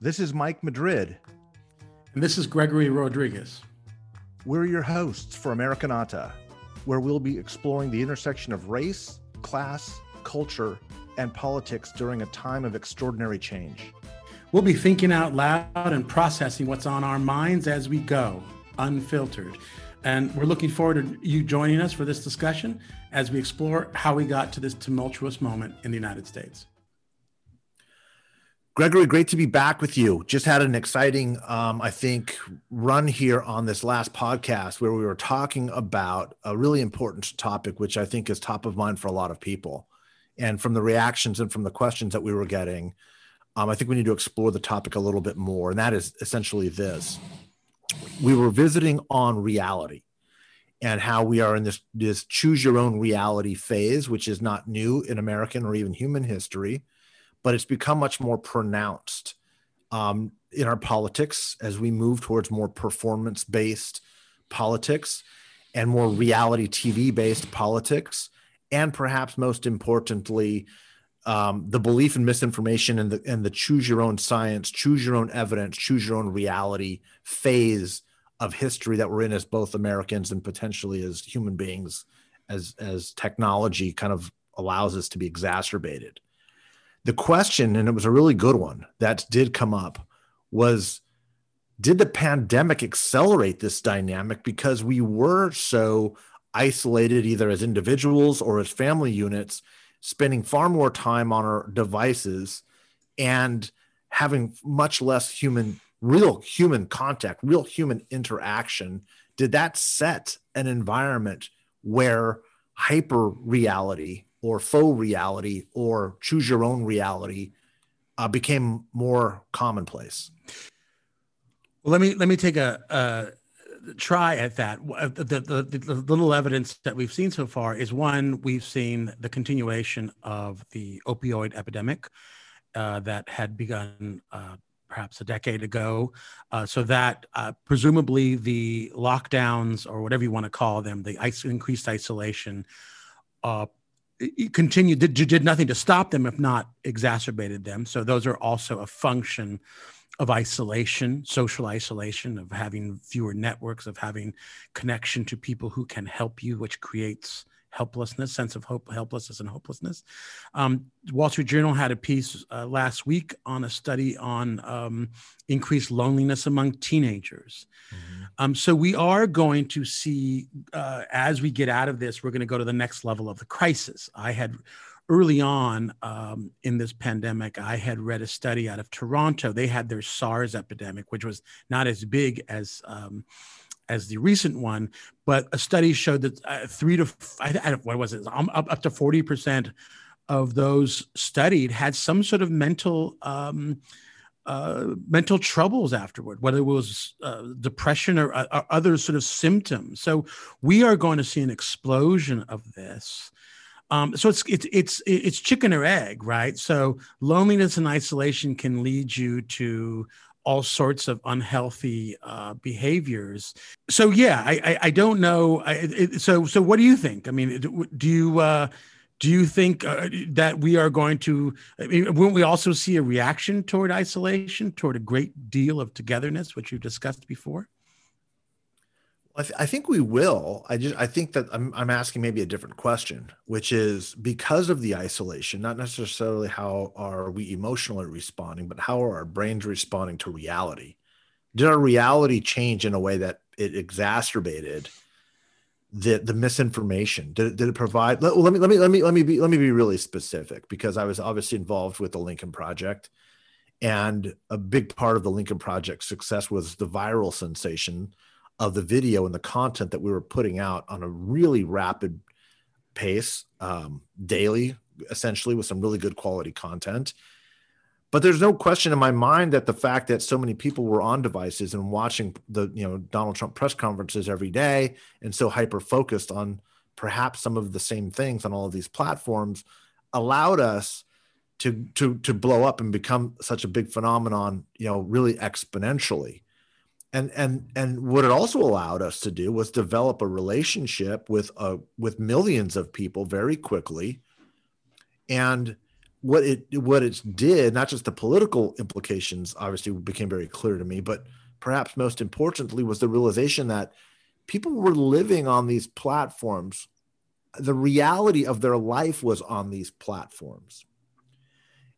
This is Mike Madrid. And this is Gregory Rodriguez. We're your hosts for Americanata, where we'll be exploring the intersection of race, class, culture, and politics during a time of extraordinary change. We'll be thinking out loud and processing what's on our minds as we go, unfiltered. And we're looking forward to you joining us for this discussion as we explore how we got to this tumultuous moment in the United States. Gregory, great to be back with you. Just had an exciting, um, I think, run here on this last podcast where we were talking about a really important topic, which I think is top of mind for a lot of people. And from the reactions and from the questions that we were getting, um, I think we need to explore the topic a little bit more. And that is essentially this we were visiting on reality and how we are in this, this choose your own reality phase, which is not new in American or even human history but it's become much more pronounced um, in our politics as we move towards more performance based politics and more reality TV based politics. And perhaps most importantly, um, the belief in misinformation and the, and the choose your own science, choose your own evidence, choose your own reality phase of history that we're in as both Americans and potentially as human beings, as, as technology kind of allows us to be exacerbated the question, and it was a really good one that did come up, was did the pandemic accelerate this dynamic because we were so isolated either as individuals or as family units, spending far more time on our devices and having much less human, real human contact, real human interaction? Did that set an environment where hyper reality or faux reality or choose your own reality uh, became more commonplace. Well, let me let me take a, a try at that. The, the, the, the, little evidence that we've seen so far is one we've seen the continuation of the opioid epidemic uh, that had begun uh, perhaps a decade ago. Uh, so that uh, presumably the lockdowns or whatever you want to call them, the ice, increased isolation, uh, continued did, did nothing to stop them if not exacerbated them. So those are also a function of isolation social isolation of having fewer networks of having connection to people who can help you which creates helplessness, sense of hope, helplessness, and hopelessness. Um, Wall Street Journal had a piece uh, last week on a study on um, increased loneliness among teenagers. Mm-hmm. Um, so we are going to see, uh, as we get out of this, we're going to go to the next level of the crisis. I had early on um, in this pandemic, I had read a study out of Toronto. They had their SARS epidemic, which was not as big as um, as the recent one, but a study showed that uh, three to what was it um, up, up to forty percent of those studied had some sort of mental um, uh, mental troubles afterward, whether it was uh, depression or, uh, or, other sort of symptoms. So we are going to see an explosion of this. Um, so it's it's it's it's chicken or egg, right? So loneliness and isolation can lead you to all sorts of unhealthy uh, behaviors. So yeah, I, I, I don't know. I, it, so so what do you think? I mean, do you uh, do you think uh, that we are going to? I mean, won't we also see a reaction toward isolation, toward a great deal of togetherness, which you discussed before? I, th- I, think we will. I just I think that I'm I'm asking maybe a different question, which is because of the isolation, not necessarily how are we emotionally responding, but how are our brains responding to reality? Did our reality change in a way that it exacerbated the the misinformation? Did it, did it provide? Let, let me let me let me let me be let me be really specific because I was obviously involved with the Lincoln Project, and a big part of the Lincoln Project success was the viral sensation of the video and the content that we were putting out on a really rapid pace um, daily, essentially, with some really good quality content. But there's no question in my mind that the fact that so many people were on devices and watching the you know Donald Trump press conferences every day and so hyper focused on perhaps some of the same things on all of these platforms allowed us to to to blow up and become such a big phenomenon you know really exponentially and and and what it also allowed us to do was develop a relationship with uh with millions of people very quickly and what it what it did, not just the political implications, obviously became very clear to me, but perhaps most importantly was the realization that people were living on these platforms. The reality of their life was on these platforms.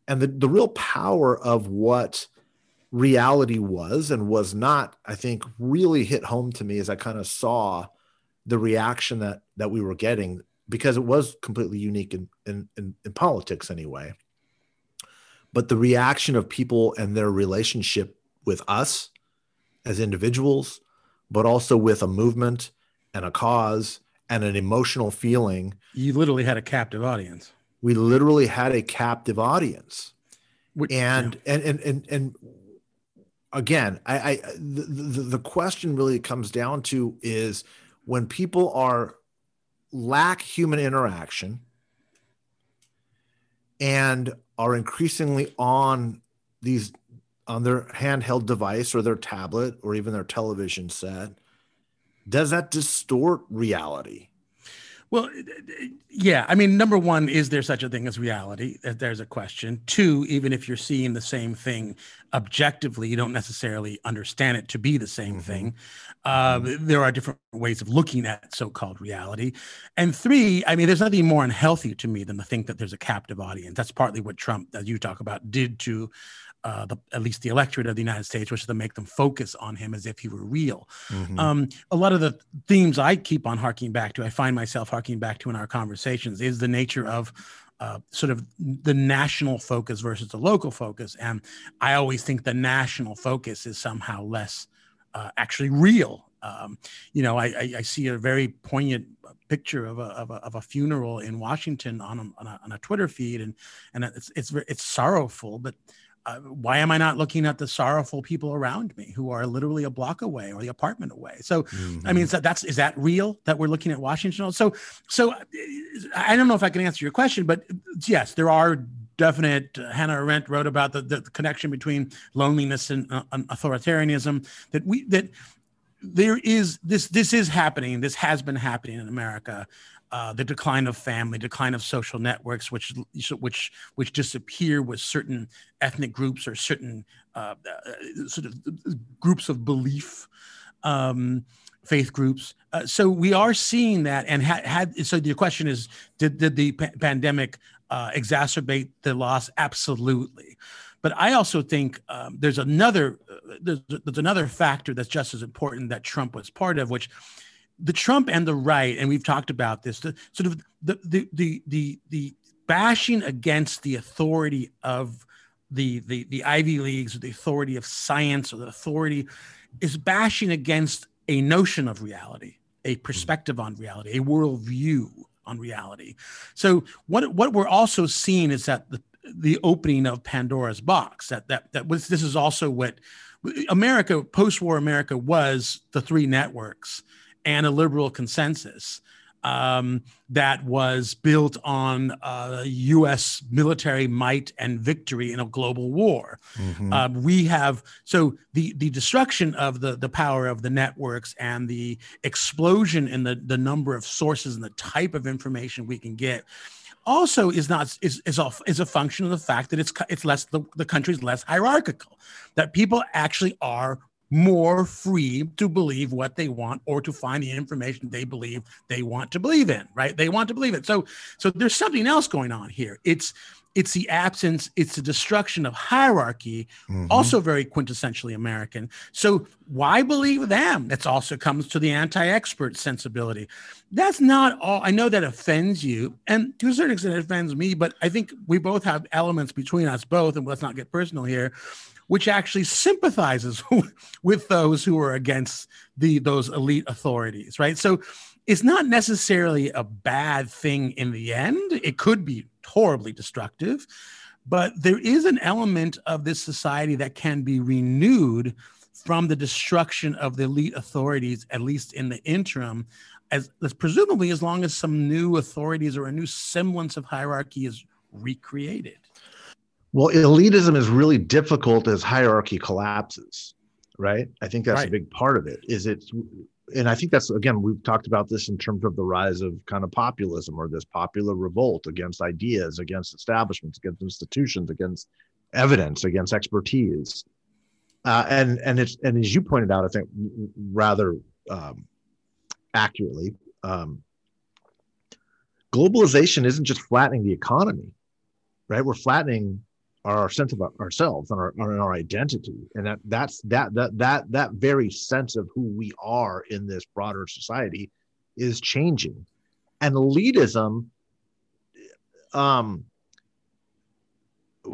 And the, the real power of what reality was and was not, I think, really hit home to me as I kind of saw the reaction that that we were getting because it was completely unique in, in, in, in politics anyway. But the reaction of people and their relationship with us as individuals, but also with a movement and a cause and an emotional feeling. You literally had a captive audience. We literally had a captive audience. Which, and, yeah. and, and, and, and again, I, I the, the, the question really comes down to is when people are lack human interaction and are increasingly on these on their handheld device or their tablet or even their television set does that distort reality well, yeah. I mean, number one, is there such a thing as reality? There's a question. Two, even if you're seeing the same thing objectively, you don't necessarily understand it to be the same mm-hmm. thing. Uh, mm-hmm. There are different ways of looking at so called reality. And three, I mean, there's nothing more unhealthy to me than to think that there's a captive audience. That's partly what Trump, as you talk about, did to uh, the, at least the electorate of the United States, which is to make them focus on him as if he were real. Mm-hmm. Um, a lot of the themes I keep on harking back to, I find myself harking back to in our conversations, is the nature of uh, sort of the national focus versus the local focus. And I always think the national focus is somehow less uh, actually real. Um, you know, I, I, I, see a very poignant picture of a, of a, of a funeral in Washington on a, on a, on a Twitter feed, and and it's it's it's sorrowful, but uh, why am I not looking at the sorrowful people around me who are literally a block away or the apartment away? So, mm-hmm. I mean, mm-hmm. so that's is that real that we're looking at Washington? So, so I don't know if I can answer your question, but yes, there are definite. Uh, Hannah Arendt wrote about the, the, connection between loneliness and, uh, and authoritarianism. That we that there is this this is happening. This has been happening in America uh, the decline of family, decline of social networks, which which which disappear with certain ethnic groups or certain uh, uh, sort of groups of belief, um, faith groups. Uh, so we are seeing that, and had, had so the question is, did did the pandemic uh, exacerbate the loss? Absolutely. But I also think um, there's another there's, there's another factor that's just as important that Trump was part of, which the Trump and the right, and we've talked about this, the sort of the the the the, the bashing against the authority of the, the the Ivy Leagues or the authority of science or the authority is bashing against a notion of reality, a hmm. perspective on reality, a worldview on reality. So what what we're also seeing is that the the opening of Pandora's box that that that was this is also what America post-war America was the three networks and a liberal consensus um, that was built on uh, U.S. military might and victory in a global war. Mm-hmm. Uh, we have so the the destruction of the the power of the networks and the explosion in the the number of sources and the type of information we can get also is not is is a, is a function of the fact that it's it's less the, the country's less hierarchical that people actually are more free to believe what they want or to find the information they believe they want to believe in right? They want to believe it. So so there's something else going on here. It's it's the absence it's the destruction of hierarchy mm-hmm. also very quintessentially american. So why believe them? That also comes to the anti-expert sensibility. That's not all i know that offends you and to a certain extent it offends me but i think we both have elements between us both and let's not get personal here which actually sympathizes with those who are against the those elite authorities, right? So it's not necessarily a bad thing in the end. It could be horribly destructive, but there is an element of this society that can be renewed from the destruction of the elite authorities, at least in the interim, as, as presumably as long as some new authorities or a new semblance of hierarchy is recreated. Well, elitism is really difficult as hierarchy collapses, right? I think that's right. a big part of it. Is it and I think that's again we've talked about this in terms of the rise of kind of populism or this popular revolt against ideas, against establishments, against institutions, against evidence, against expertise. Uh, and and it's and as you pointed out, I think rather um, accurately, um, globalization isn't just flattening the economy, right? We're flattening our sense of ourselves and our, our identity. And that that's that that that that very sense of who we are in this broader society is changing. And elitism um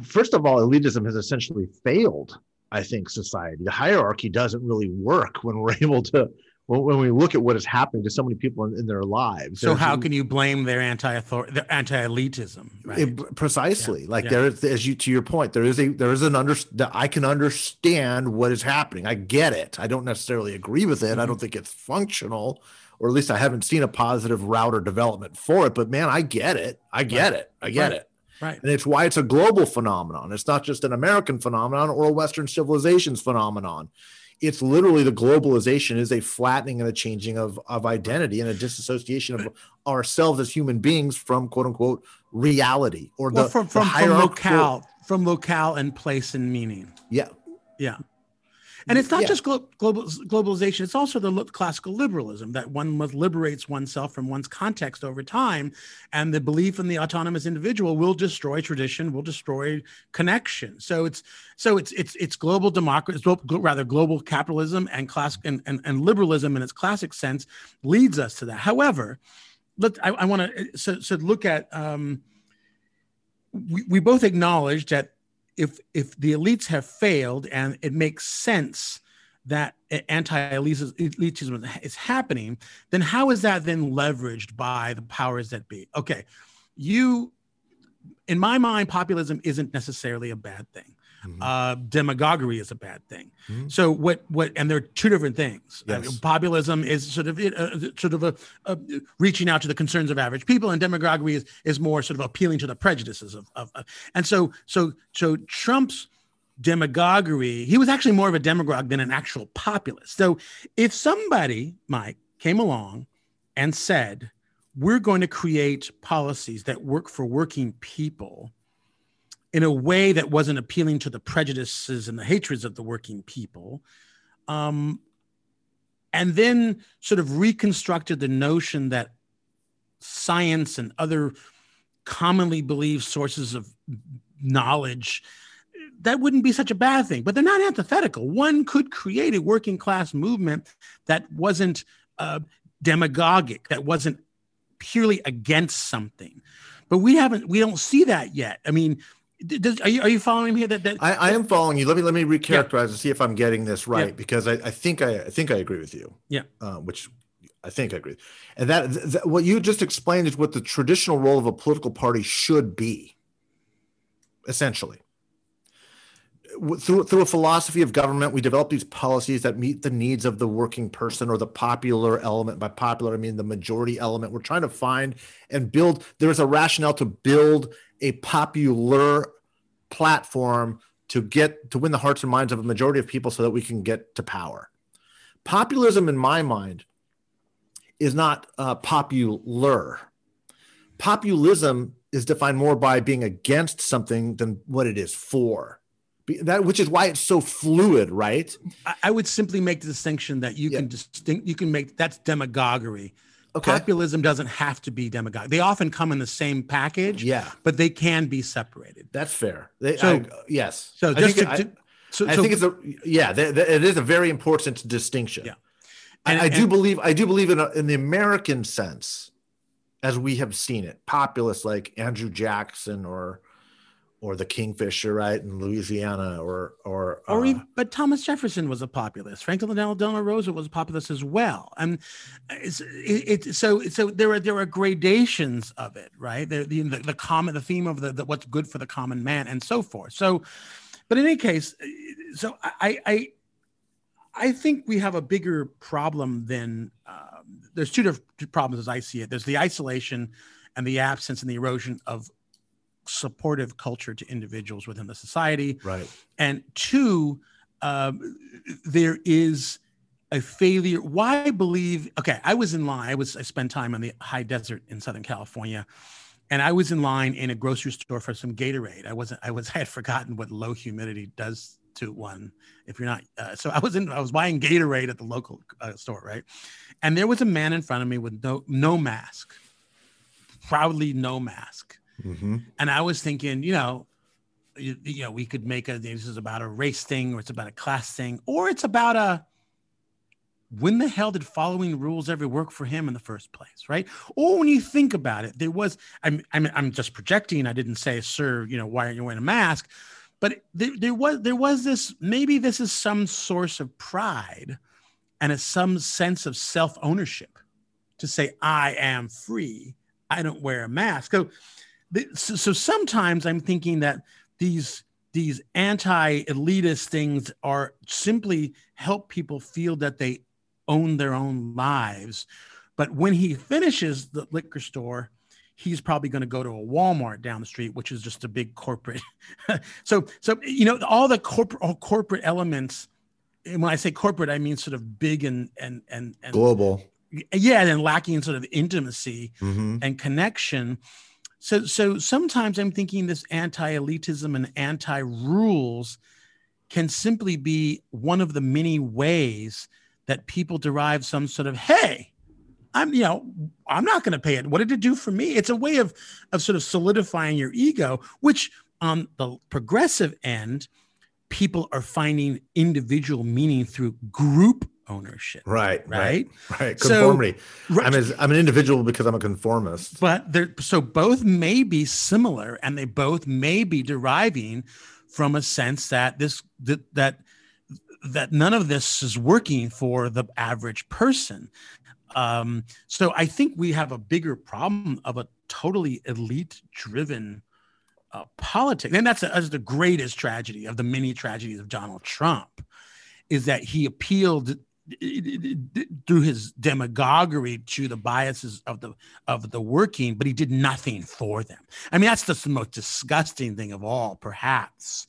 first of all elitism has essentially failed i think society. The hierarchy doesn't really work when we're able to when we look at what is happening to so many people in, in their lives. So how can you blame their anti their anti elitism? Right? precisely. Yeah. Like yeah. there is, as you to your point, there is a there is an under. I can understand what is happening. I get it. I don't necessarily agree with it. Mm-hmm. I don't think it's functional, or at least I haven't seen a positive route or development for it. But man, I get it. I get right. it. I get right. it. Right. And it's why it's a global phenomenon. It's not just an American phenomenon or a Western civilization's phenomenon it's literally the globalization is a flattening and a changing of, of identity and a disassociation of ourselves as human beings from quote unquote reality or well, the from from, the from locale from locale and place and meaning. Yeah. Yeah. And it's not yeah. just glo- global, globalization, it's also the classical liberalism that one must liberates oneself from one's context over time. And the belief in the autonomous individual will destroy tradition, will destroy connection. So it's so it's it's it's global democracy, rather global capitalism and class and, and, and liberalism in its classic sense leads us to that. However, let I, I want to so, so look at um, we, we both acknowledge that if if the elites have failed and it makes sense that anti-elitism is happening, then how is that then leveraged by the powers that be? Okay, you, in my mind, populism isn't necessarily a bad thing. Mm-hmm. Uh, demagoguery is a bad thing. Mm-hmm. So what what and there are two different things. Yes. I mean, populism is sort of uh, sort of a, a, reaching out to the concerns of average people, and demagoguery is is more sort of appealing to the prejudices of, of, of and so so so Trump's demagoguery he was actually more of a demagogue than an actual populist so if somebody mike came along and said we're going to create policies that work for working people in a way that wasn't appealing to the prejudices and the hatreds of the working people. Um, and then sort of reconstructed the notion that science and other commonly believed sources of knowledge that wouldn't be such a bad thing. But they're not antithetical. One could create a working class movement that wasn't uh, demagogic that wasn't purely against something. But we haven't we don't see that yet. I mean does, are you are you following me here? That, that I, I am following you. Let me let me recharacterize yeah. and see if I'm getting this right yeah. because I, I think I, I think I agree with you. Yeah. Uh, which I think I agree. And that, that what you just explained is what the traditional role of a political party should be. Essentially, through through a philosophy of government, we develop these policies that meet the needs of the working person or the popular element. By popular, I mean the majority element. We're trying to find and build. There's a rationale to build a popular platform to get to win the hearts and minds of a majority of people so that we can get to power. Populism, in my mind, is not uh, popular. Populism is defined more by being against something than what it is for. That which is why it's so fluid, right? I would simply make the distinction that you yeah. can distinct you can make that's demagoguery Okay. Populism doesn't have to be demagogue. They often come in the same package. Yeah. But they can be separated. That's fair. They, so, I, yes. So just I think, to, to, so, I, think it's a yeah. They, they, it is a very important distinction. Yeah. And, I, do believe I do believe in a, in the American sense, as we have seen it, populists like Andrew Jackson or or the Kingfisher, right, in Louisiana, or or or uh, even, but Thomas Jefferson was a populist. Franklin Delano Roosevelt was a populist as well. And it's it, it, so so there are there are gradations of it, right? The the, the, the common the theme of the, the what's good for the common man and so forth. So, but in any case, so I I I think we have a bigger problem than uh, there's two different problems as I see it. There's the isolation and the absence and the erosion of supportive culture to individuals within the society. Right. And two, um, there is a failure. Why believe? Okay, I was in line. I was I spent time on the high desert in Southern California, and I was in line in a grocery store for some Gatorade. I wasn't. I was. I had forgotten what low humidity does to one if you're not. Uh, so I was in. I was buying Gatorade at the local uh, store, right? And there was a man in front of me with no no mask, proudly no mask. Mm-hmm. And I was thinking, you know, you, you know, we could make a this is about a race thing, or it's about a class thing, or it's about a when the hell did following rules ever work for him in the first place right? Or when you think about it there was i'm i'm, I'm just projecting. I didn't say sir you know why aren't you wearing a mask? But there, there was there was this maybe this is some source of pride and a, some sense of self-ownership to say i am free. I don't wear a mask. So, so, so sometimes i'm thinking that these these anti-elitist things are simply help people feel that they own their own lives. But when he finishes the liquor store, he's probably going to go to a Walmart down the street, which is just a big corporate. so, so you know, all the corporate all corporate elements. And when I say corporate, I mean sort of big and and and, and global. Yeah, and lacking sort of intimacy mm-hmm. and connection. So, so sometimes I'm thinking this anti-elitism and anti-rules can simply be one of the many ways that people derive some sort of hey i'm you know i'm not going to pay it. What did it do for me? It's a way of of sort of solidifying your ego which on the progressive end people are finding individual meaning through group ownership right right right, conformity so, right. I'm, as, I'm an individual because i'm a conformist but they're so both may be similar and they both may be deriving from a sense that this that that that none of this is working for the average person. Um, so I think we have a bigger problem of a totally elite driven uh, politics. And that's, a, that's the greatest tragedy of the many tragedies of Donald Trump is that he appealed through his demagoguery to the biases of the of the working but he did nothing for them i mean that's the most disgusting thing of all perhaps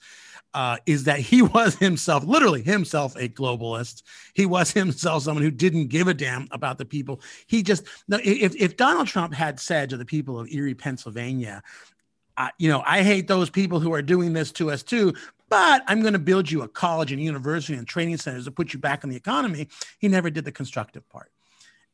uh, is that he was himself, literally himself, a globalist. He was himself someone who didn't give a damn about the people. He just, if, if Donald Trump had said to the people of Erie, Pennsylvania, you know, I hate those people who are doing this to us too, but I'm going to build you a college and university and training centers to put you back in the economy. He never did the constructive part.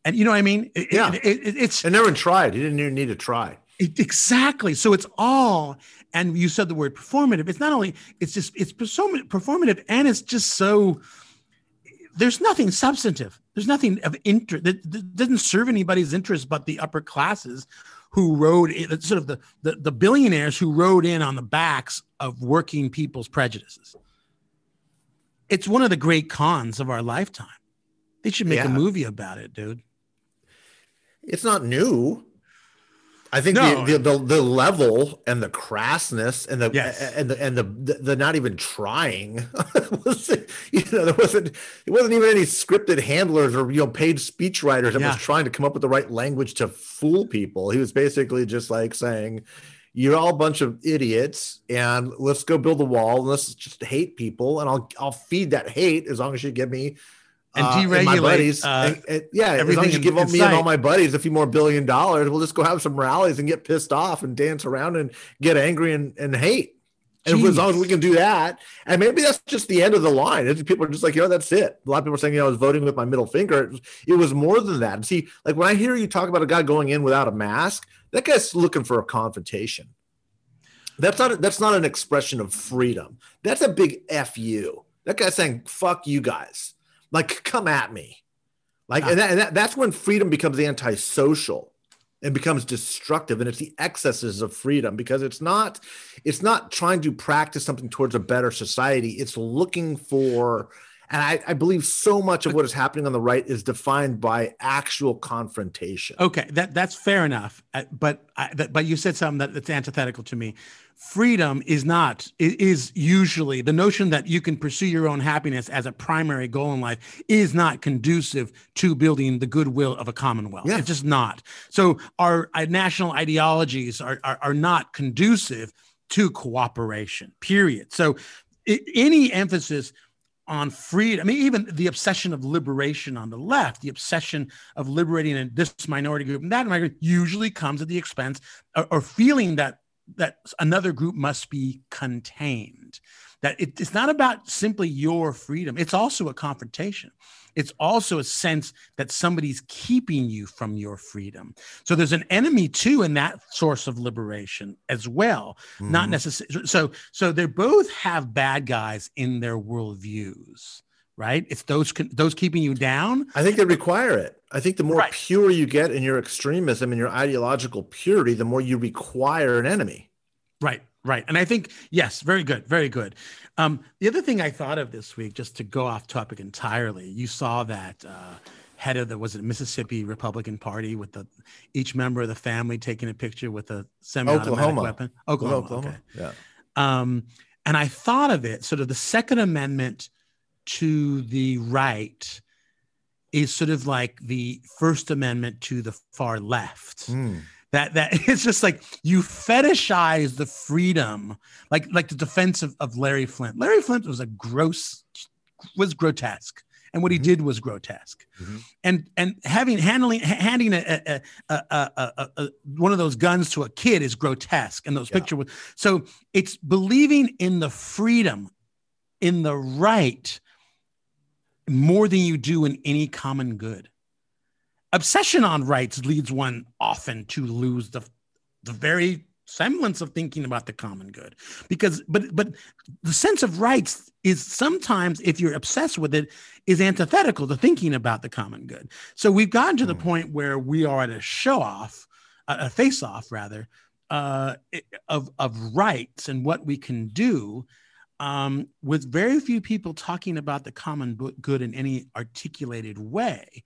And you know what I mean? It, yeah. It, it, it's and never tried. He didn't even need to try. exactly. So it's all and you said the word performative it's not only it's just it's performative and it's just so there's nothing substantive there's nothing of interest that, that, doesn't serve anybody's interest but the upper classes who rode in, sort of the, the the billionaires who rode in on the backs of working people's prejudices. It's one of the great cons of our lifetime. They should make yeah. a movie about it dude. It's not new I think no. the, the, the level and the crassness and the yes. and the and the, the, the not even trying was you know there wasn't it wasn't even any scripted handlers or you know paid speechwriters that yeah. was trying to come up with the right language to fool people. He was basically just like saying, "You're all a bunch of idiots, and let's go build a wall and let's just hate people, and I'll I'll feed that hate as long as you give me." And uh, deregulate. my buddies, uh, and, and, yeah, as long as you give in, me and all my buddies a few more billion dollars, we'll just go have some rallies and get pissed off and dance around and get angry and, and hate. And as long as we can do that, and maybe that's just the end of the line. It's, people are just like, you know, that's it. A lot of people are saying, you know, I was voting with my middle finger. It was, it was more than that. And see, like when I hear you talk about a guy going in without a mask, that guy's looking for a confrontation. That's not that's not an expression of freedom. That's a big f you. That guy's saying, "Fuck you guys." Like, come at me. Like, ah. and, that, and that, that's when freedom becomes antisocial and becomes destructive and it's the excesses of freedom because it's not it's not trying to practice something towards a better society it's looking for and I, I, believe so much of what is happening on the right is defined by actual confrontation. Okay, that that's fair enough. Uh, but I, that, but you said something that, that's antithetical to me freedom is not is usually the notion that you can pursue your own happiness as a primary goal in life is not conducive to building the goodwill of a commonwealth yeah. it's just not so our, our national ideologies are, are, are not conducive to cooperation period so it, any emphasis on freedom. I mean, even the obsession of liberation on the left, the obsession of liberating this minority group and that minority usually comes at the expense or, or feeling that that another group must be contained. That it, it's not about simply your freedom; it's also a confrontation. It's also a sense that somebody's keeping you from your freedom. So there's an enemy too in that source of liberation as well. Mm-hmm. Not necessarily. So so they both have bad guys in their worldviews right? It's those those keeping you down. I think they require it. I think the more right. pure you get in your extremism and your ideological purity, the more you require an enemy. Right, right. And I think yes, very good, very good. Um, the other thing I thought of this week, just to go off topic entirely, you saw that uh, head of the was it Mississippi Republican Party with the each member of the family taking a picture with a semi-automatic weapon. Oklahoma. Oklahoma. Okay. Yeah. Um, and I thought of it sort of the Second Amendment to the right is sort of like the First Amendment to the far left. Mm that that it's just like you fetishize the freedom like like the defense of, of larry flynt larry flynt was a gross was grotesque and what he mm-hmm. did was grotesque mm-hmm. and and having handling handing a, a, a, a, one of those guns to a kid is grotesque and those yeah. pictures so it's believing in the freedom in the right more than you do in any common good obsession on rights leads one often to lose the the very semblance of thinking about the common good. Because but but the sense of rights is sometimes if you're obsessed with it is antithetical to thinking about the common good. So we've gotten to the hmm. point where we are at a show off a face off rather uh, of of rights and what we can do um, with very few people talking about the common good in any articulated way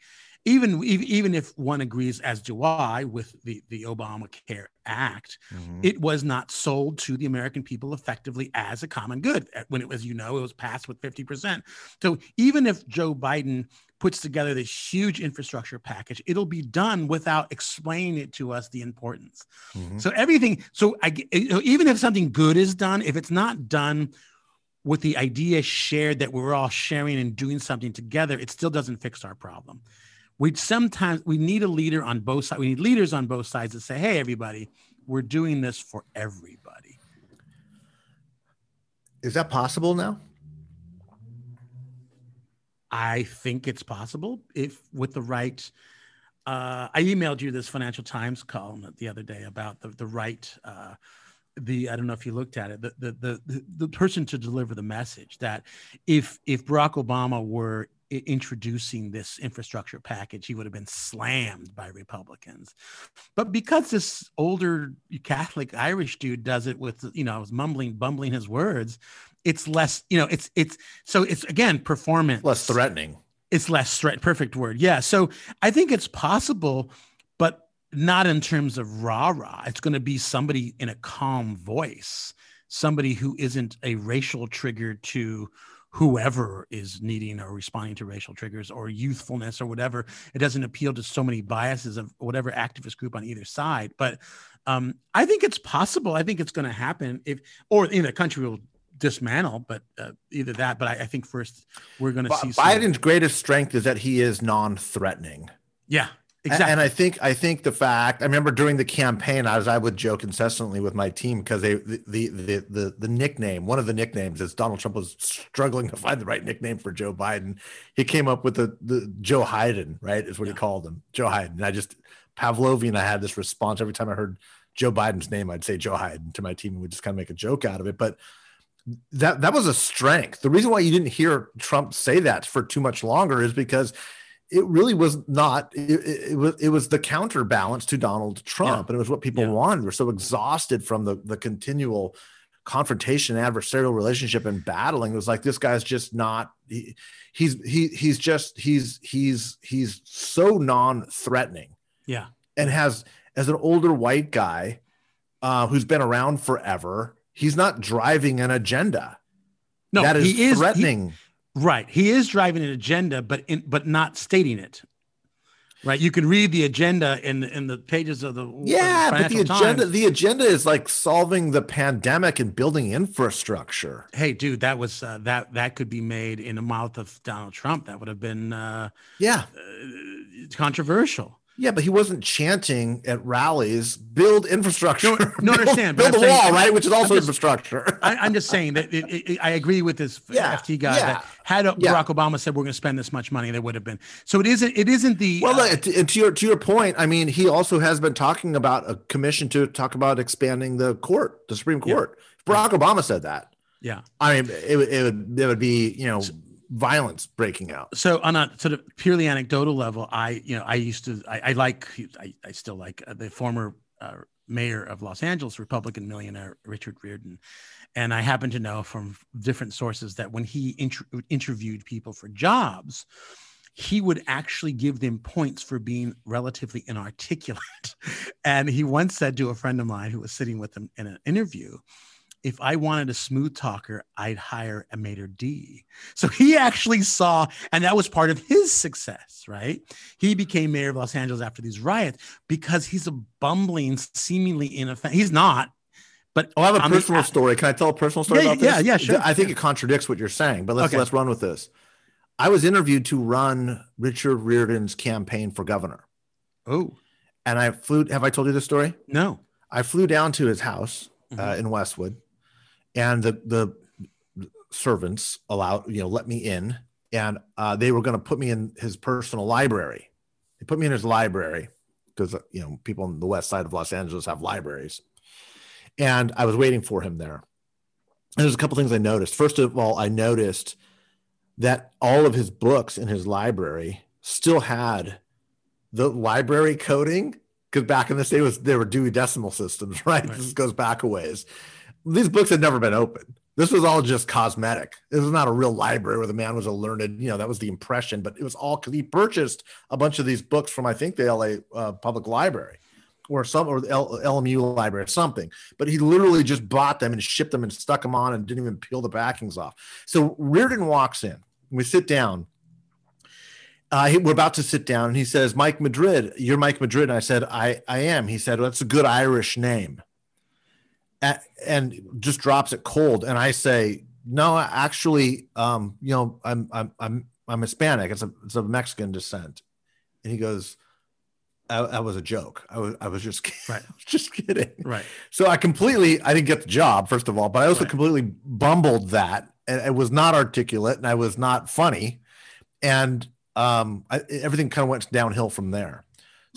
even even if one agrees, as do I, with the the Obamacare Act, mm-hmm. it was not sold to the American people effectively as a common good. When it was, you know, it was passed with fifty percent. So even if Joe Biden puts together this huge infrastructure package, it'll be done without explaining it to us the importance. Mm-hmm. So everything. So I, even if something good is done, if it's not done with the idea shared that we're all sharing and doing something together, it still doesn't fix our problem we sometimes we need a leader on both sides. We need leaders on both sides to say, "Hey, everybody, we're doing this for everybody." Is that possible now? I think it's possible if with the right. Uh, I emailed you this Financial Times column the other day about the the right. Uh, the I don't know if you looked at it. The, the the the person to deliver the message that if if Barack Obama were introducing this infrastructure package, he would have been slammed by Republicans. But because this older Catholic Irish dude does it with, you know, I was mumbling, bumbling his words, it's less, you know, it's, it's, so it's again, performance. Less threatening. It's less threat. Perfect word. Yeah. So I think it's possible, but not in terms of rah rah. It's going to be somebody in a calm voice, somebody who isn't a racial trigger to, whoever is needing or responding to racial triggers or youthfulness or whatever. It doesn't appeal to so many biases of whatever activist group on either side. But um, I think it's possible. I think it's going to happen if, or in the country will dismantle, but uh, either that. But I, I, think first we're going to see Biden's some... greatest strength is that he is non-threatening. Yeah, Exactly. And I think I think the fact I remember during the campaign, as I would joke incessantly with my team because they the, the the the the nickname one of the nicknames is Donald Trump was struggling to find the right nickname for Joe Biden. He came up with the the Joe Hiden, right? Is what yeah. he called him, Joe Hiden. And I just Pavlovian. I had this response every time I heard Joe Biden's name. I'd say Joe Hiden to my team, and we just kind of make a joke out of it. But that that was a strength. The reason why you didn't hear Trump say that for too much longer is because it really was not it, it, was it was the counterbalance to Donald Trump yeah. and it was what people yeah. wanted. We're so exhausted from the the continual confrontation adversarial relationship and battling. It was like this guy's just not he, he's he he's just he's he's he's so non-threatening. Yeah. And has as an older white guy uh, who's been around forever he's not driving an agenda. No that is he is threatening. he, Right. He is driving an agenda, but in, but not stating it. Right. You can read the agenda in in the pages of the yeah, but the agenda Times. the agenda is like solving the pandemic and building infrastructure. Hey, dude, that was uh, that that could be made in the mouth of Donald Trump. That would have been uh, Yeah. uh, controversial. Yeah, but he wasn't chanting at rallies, build infrastructure. No, no, build, understand, Build a saying- wall, right? Which is also just- infrastructure. I, I'm just saying that it, it, I agree with this Yeah, FT guy yeah, that had yeah. Barack Obama said we're going to spend this much money, there would have been. So it isn't. It isn't the. Well, uh, to, to your to your point, I mean, he also has been talking about a commission to talk about expanding the court, the Supreme. Court. Barack Obama said that. yeah. I mean, it, it would it would be you know violence breaking out. So on a sort of purely anecdotal level, I you know I used to I, I like I, I still like uh, the former uh, mayor of Los Angeles, Republican millionaire Richard Riordan, and I happen to know from different sources that when he inter- interviewed people for jobs, he would actually give them points for being relatively inarticulate. and he once said to a friend of mine who was sitting with him in an interview, if I wanted a smooth talker, I'd hire a maitre d. So he actually saw, and that was part of his success, right? He became mayor of Los Angeles after these riots because he's a bumbling, seemingly inoffensive. He's not, but Oh, I have a the- personal story. Can I tell a personal story Yeah, about this? yeah, yeah, sure. I think it contradicts what you're saying, but let's Okay. let's run with this. I was interviewed to run Richard Riordan's campaign for governor, oh and I flew. Have I told you this story? no, I flew down to his house uh, Mhm. in Westwood, and the the servants allowed you know let me in, and uh, they were going to put me in his personal library. They put me in his library because you know people on the west side of Los Angeles have libraries, and I was waiting for him there. And there's a couple things I noticed. First of all, I noticed that all of his books in his library still had the library coding because back in this day was there were Dewey Decimal Systems, right? Right. This goes back a ways. These books had never been opened. This was all just cosmetic. This was not a real library where the man was a learned, you know, that was the impression, but it was all because he purchased a bunch of these books from, I think, the LA uh, Public Library or some, or the L- LMU library or something. But he literally just bought them and shipped them and stuck them on and didn't even peel the backings off. So Riordan walks in. We sit down. Uh, we're about to sit down, and he says, "Mike Madrid, you're Mike Madrid." And I said, "I, I am." He said, well, "That's a good Irish name," and just drops it cold. And I say, "No, actually, um, you know, I'm, I'm, I'm, I'm Hispanic. It's a, it's of Mexican descent." And he goes, "That was a joke. I was, I was just, kidding. Right. I was just kidding." right. So I completely, I didn't get the job, first of all, but I also Right. completely bumbled that. And it was not articulate and I was not funny. And um, I, everything kind of went downhill from there.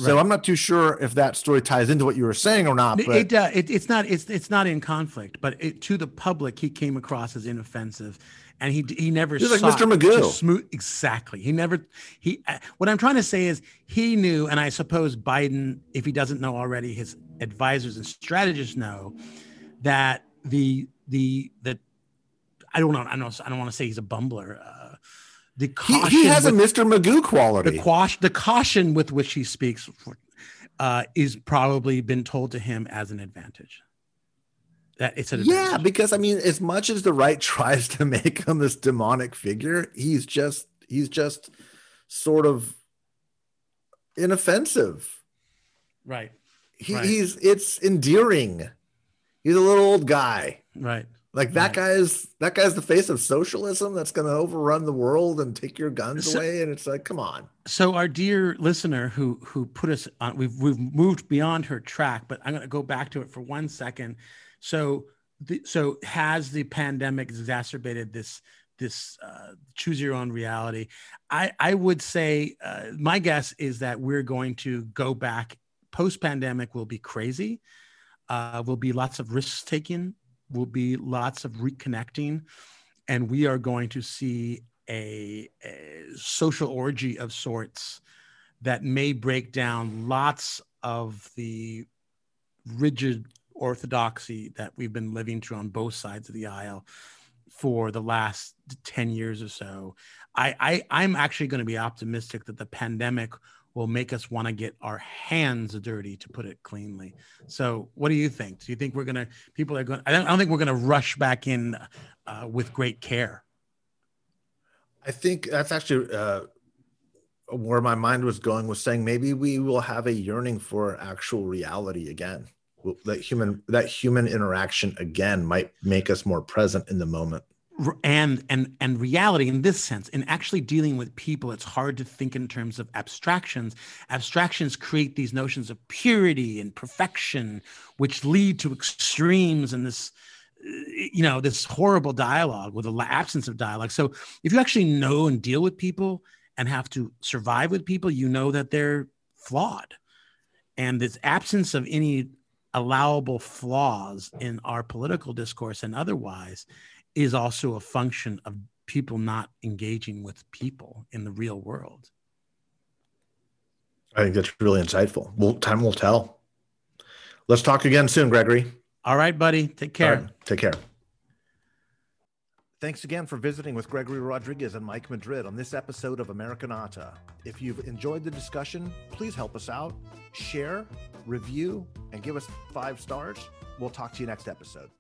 So Right. I'm not too sure if that story ties into what you were saying or not. But it, uh, it it's not it's it's not in conflict, but it, to the public, he came across as inoffensive, and he he never He's like Mr. Magoo. Smooth, exactly. He never he. Uh, what I'm trying to say is he knew, and I suppose Biden, if he doesn't know already, his advisors and strategists know that the the the I don't know I don't I don't want to say he's a bumbler. Uh, the he, caution he has a Mr. Magoo quality. the quash the caution with which he speaks uh, is probably been told to him as an advantage. That it's an advantage. yeah, because I mean, as much as the right tries to make him this demonic figure, he's just he's just sort of inoffensive. right, He, Right. He's it's endearing. He's a little old guy. right. Like that Right. guy is that guy's the face of socialism that's going to overrun the world and take your guns So- away. And it's like, come on. So our dear listener who who put us on, we've we've moved beyond her track, but I'm going to go back to it for one second. So the, so has the pandemic exacerbated this this uh, choose your own reality? I I would say uh, my guess is that we're going to go back post pandemic will be crazy. Uh, will be lots of risks taken. Will be lots of reconnecting, and we are going to see a, a social orgy of sorts that may break down lots of the rigid orthodoxy that we've been living through on both sides of the aisle for the last 10 years or so. I, I I'm actually going to be optimistic that the pandemic will make us want to get our hands dirty to put it cleanly. So what do you think? Do you think we're to people are going I don't, I don't think we're to rush back in uh, with great care. I think that's actually uh, where my mind was going was saying maybe we will have a yearning for actual reality again. That human that human interaction again might make us more present in the moment and and and reality in this sense in actually dealing with people it's hard to think in terms of abstractions. Abstractions create these notions of purity and perfection which lead to extremes and this eh, you know this horrible dialogue with the absence of dialogue. So if you actually know and deal with people and have to survive with people you know that they're flawed. And this absence of any allowable flaws in our political discourse and otherwise is also a function of people not engaging with people in the real world. I think that's really insightful. Well, time will tell. Let's talk again soon, Gregory. All right, buddy. Take care. Right, take care. Thanks again for visiting with Gregory Rodriguez and Mike Madrid on this episode of Americanata. If you've enjoyed the discussion, please help us out, share, review, and give us five stars. We'll talk to you next episode.